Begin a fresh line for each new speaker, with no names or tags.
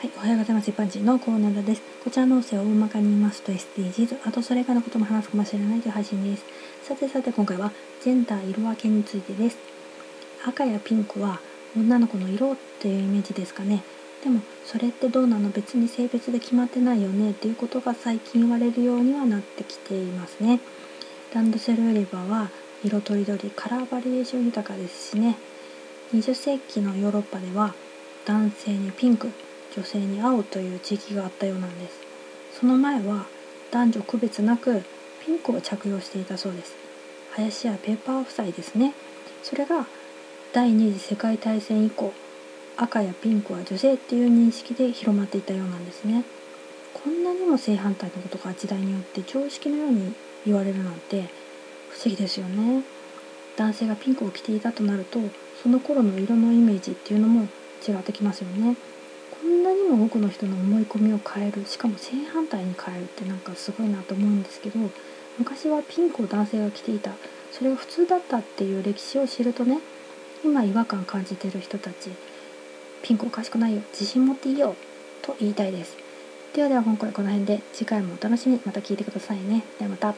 はい、おはようございます。一般人のコーナーです。こちらの音声を大まかに言いますと SDGs、あとそれ以外のことも話すかもしれないという配信です。さてさて今回はジェンダー色分けについてです。赤やピンクは女の子の色っていうイメージですかね。でもそれってどうなの？別に性別で決まってないよね？っていうことが最近言われるようにはなってきていますね。ランドセル売り場は色とりどりカラーバリエーション豊かですしね。20世紀のヨーロッパでは男性にピンク女性に青という時期があったようなんです。その前は男女区別なくピンクを着用していたそうです。林家ペーパー夫妻ですね。それが第二次世界大戦以降赤やピンクは女性っていう認識で広まっていたようなんですね。こんなにも正反対のことが時代によって常識のように言われるなんて不思議ですよね。男性がピンクを着ていたとなるとその頃の色のイメージっていうのも違ってきますよね。んなにも多くの人の思い込みを変えるしかも正反対に変えるってなんかすごいなと思うんですけど昔はピンクを男性が着ていたそれが普通だったっていう歴史を知るとね今違和感感じてる人たちピンクおかしくないよ自信持っていいよと言いたいです。ではでは今回この辺で次回もお楽しみまた聞いてくださいね。ではまた。